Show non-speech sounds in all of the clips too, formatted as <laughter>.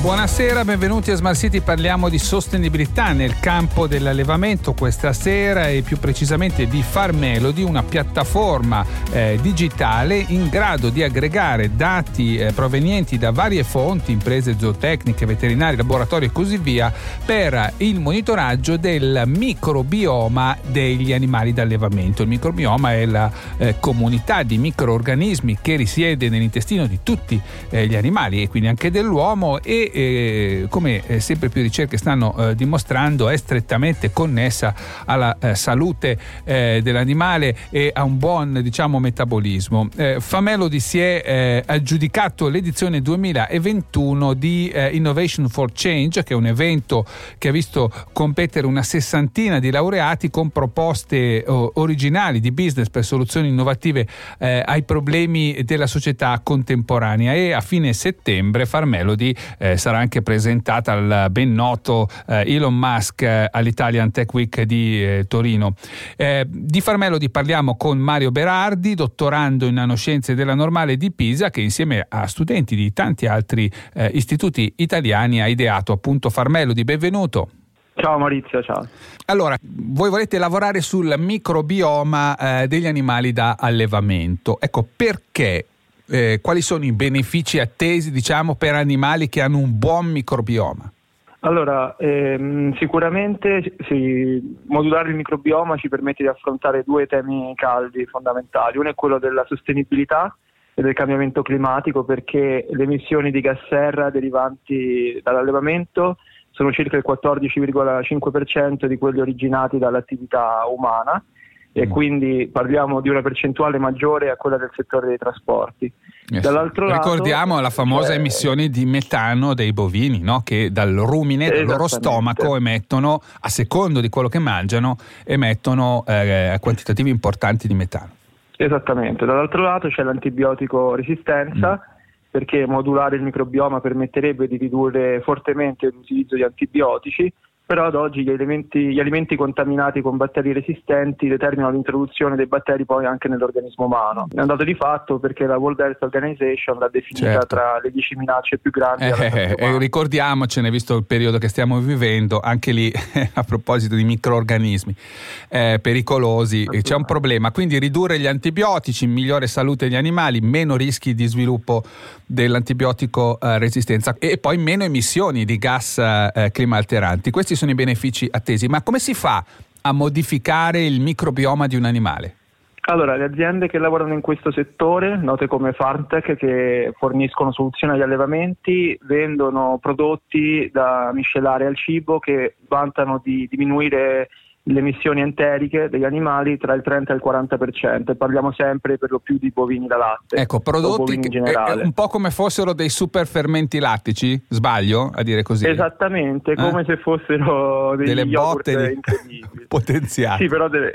Buonasera, benvenuti a Smart City. Parliamo di sostenibilità nel campo dell'allevamento questa sera e più precisamente di Farmelody, una piattaforma eh, digitale in grado di aggregare dati eh, provenienti da varie fonti, imprese zootecniche, veterinari, laboratori e così via, per il monitoraggio del microbioma degli animali d'allevamento. Il microbioma è la eh, comunità di microorganismi che risiede nell'intestino di tutti eh, gli animali e quindi anche dell'uomo e eh, come eh, sempre più ricerche stanno eh, dimostrando è strettamente connessa alla eh, salute eh, dell'animale e a un buon diciamo, metabolismo. Famelody si è aggiudicato l'edizione 2021 di Innovation for Change, che è un evento che ha visto competere una sessantina di laureati con proposte originali di business per soluzioni innovative ai problemi della società contemporanea e a fine settembre Farmelody eh, sarà anche presentata al ben noto eh, Elon Musk eh, all'Italian Tech Week di eh, Torino. Di Farmelodi parliamo con Mario Berardi, dottorando in nanoscienze della Normale di Pisa, che insieme a studenti di tanti altri istituti italiani ha ideato appunto Farmelodi. Benvenuto. Ciao Maurizio, ciao. Allora, voi volete lavorare sul microbioma eh, degli animali da allevamento. Ecco, perché eh, quali sono i benefici attesi diciamo, per animali che hanno un buon microbioma? Allora, ehm, sicuramente sì, modulare il microbioma ci permette di affrontare due temi caldi fondamentali. Uno è quello della sostenibilità e del cambiamento climatico perché le emissioni di gas serra derivanti dall'allevamento sono circa il 14,5% di quelli originati dall'attività umana e mm. quindi parliamo di una percentuale maggiore a quella del settore dei trasporti. Yes. Dall'altro Ricordiamo lato, la famosa cioè, emissione di metano dei bovini no? che dal rumine, dal loro stomaco emettono, a secondo di quello che mangiano, emettono eh, quantitativi importanti di metano. Esattamente, dall'altro lato c'è l'antibiotico resistenza. Mm perché modulare il microbioma permetterebbe di ridurre fortemente l'utilizzo di antibiotici però ad oggi gli, elementi, gli, alimenti contaminati con batteri resistenti determinano l'introduzione dei batteri poi anche nell'organismo umano. È un dato di fatto perché la World Health Organization l'ha definita certo. tra le 10 minacce più grandi. Eh, eh, ricordiamocene, visto il periodo che stiamo vivendo, anche lì <laughs> a proposito di microorganismi eh, pericolosi, c'è un problema. Quindi ridurre gli antibiotici, migliore salute degli animali, meno rischi di sviluppo dell'antibiotico eh, resistenza e poi meno emissioni di gas eh, climalteranti. Questi sono i benefici attesi, ma come si fa a modificare il microbioma di un animale? Allora, le aziende che lavorano in questo settore, note come Farmtech, che forniscono soluzioni agli allevamenti, vendono prodotti da miscelare al cibo che vantano di diminuire le emissioni enteriche degli animali tra il 30 e il 40% e parliamo sempre per lo più di bovini da latte. Ecco, prodotti che, è un po' come fossero dei super fermenti lattici, sbaglio a dire così? Esattamente, come eh? se fossero delle botte di... <laughs> potenziali. Sì, però delle,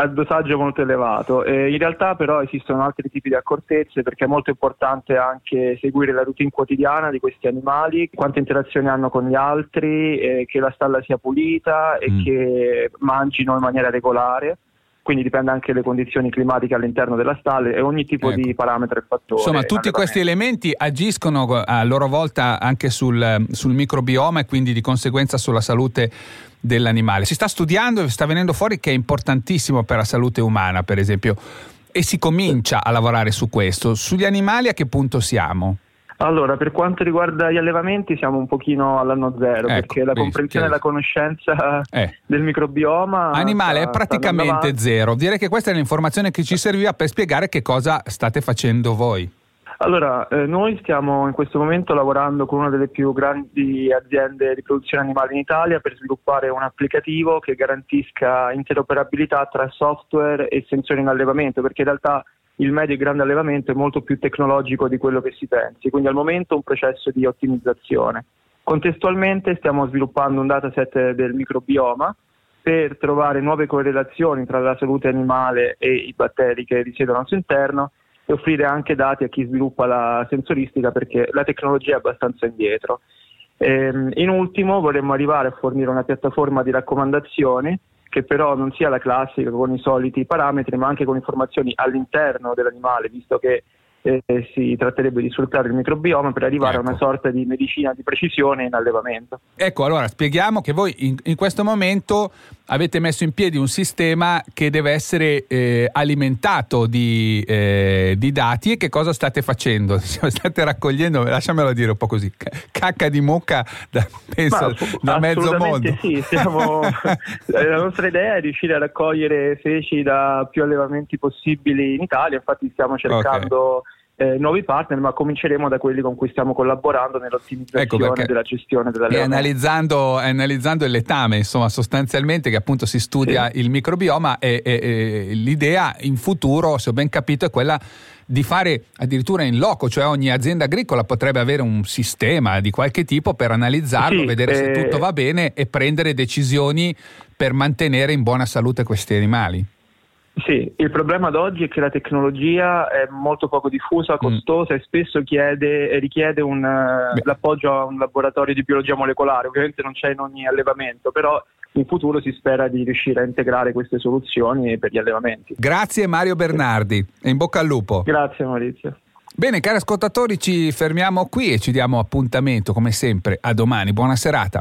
eh, a dosaggio molto elevato. Eh, in realtà però esistono altri tipi di accortezze perché è molto importante anche seguire la routine quotidiana di questi animali, quante interazioni hanno con gli altri, eh, che la stalla sia pulita e mm. che mangino in maniera regolare quindi dipende anche dalle condizioni climatiche all'interno della stalla e ogni tipo ecco. di parametro e fattore. Insomma, tutti questi elementi agiscono a loro volta anche sul, sul, microbioma e quindi di conseguenza sulla salute dell'animale. Si sta studiando e sta venendo fuori che è importantissimo per la salute umana, per esempio, e si comincia a lavorare su questo. Sugli animali a che punto siamo? Allora, per quanto riguarda gli allevamenti siamo un pochino all'anno zero, ecco, perché la comprensione e la conoscenza eh. del microbioma... Animale sta, è praticamente zero. Direi che questa è l'informazione che ci serviva per spiegare che cosa state facendo voi. Allora, eh, noi stiamo in questo momento lavorando con una delle più grandi aziende di produzione animale in Italia per sviluppare un applicativo che garantisca interoperabilità tra software e sensori in allevamento, perché in realtà il medio e grande allevamento è molto più tecnologico di quello che si pensi, quindi al momento un processo di ottimizzazione. Contestualmente stiamo sviluppando un dataset del microbioma per trovare nuove correlazioni tra la salute animale e i batteri che risiedono al suo interno e offrire anche dati a chi sviluppa la sensoristica perché la tecnologia è abbastanza indietro. Ehm, in ultimo vorremmo arrivare a fornire una piattaforma di raccomandazioni che però non sia la classica con i soliti parametri, ma anche con informazioni all'interno dell'animale, visto che eh, si tratterebbe di sfruttare il microbioma per arrivare ecco. a una ecco. sorta di medicina di precisione in allevamento. Ecco, allora spieghiamo che voi in, in questo momento avete messo in piedi un sistema che deve essere eh, alimentato di, eh, di, dati e che cosa state facendo? <laughs> State raccogliendo, lasciamelo dire un po' così, cacca di mucca da, penso, da mezzo mondo. Sì, siamo, <laughs> la nostra idea è riuscire a raccogliere feci da più allevamenti possibili in Italia, infatti stiamo cercando... Okay eh, nuovi partner, ma cominceremo da quelli con cui stiamo collaborando nell'ottimizzazione ecco della gestione della e analizzando, analizzando, il letame, insomma, sostanzialmente che appunto si studia sì. il microbioma e, e, e l'idea in futuro, se ho ben capito, è quella di fare addirittura in loco, cioè ogni azienda agricola potrebbe avere un sistema di qualche tipo per analizzarlo, sì, vedere eh... se tutto va bene e prendere decisioni per mantenere in buona salute questi animali. Sì, il problema ad oggi è che la tecnologia è molto poco diffusa, mm. costosa mm. e spesso chiede, richiede un, l'appoggio a un laboratorio di biologia molecolare, ovviamente non c'è in ogni allevamento, però in futuro si spera di riuscire a integrare queste soluzioni per gli allevamenti. Grazie Mario Bernardi e in bocca al lupo. Grazie Maurizio. Bene, cari ascoltatori, ci fermiamo qui e ci diamo appuntamento come sempre a domani. Buona serata.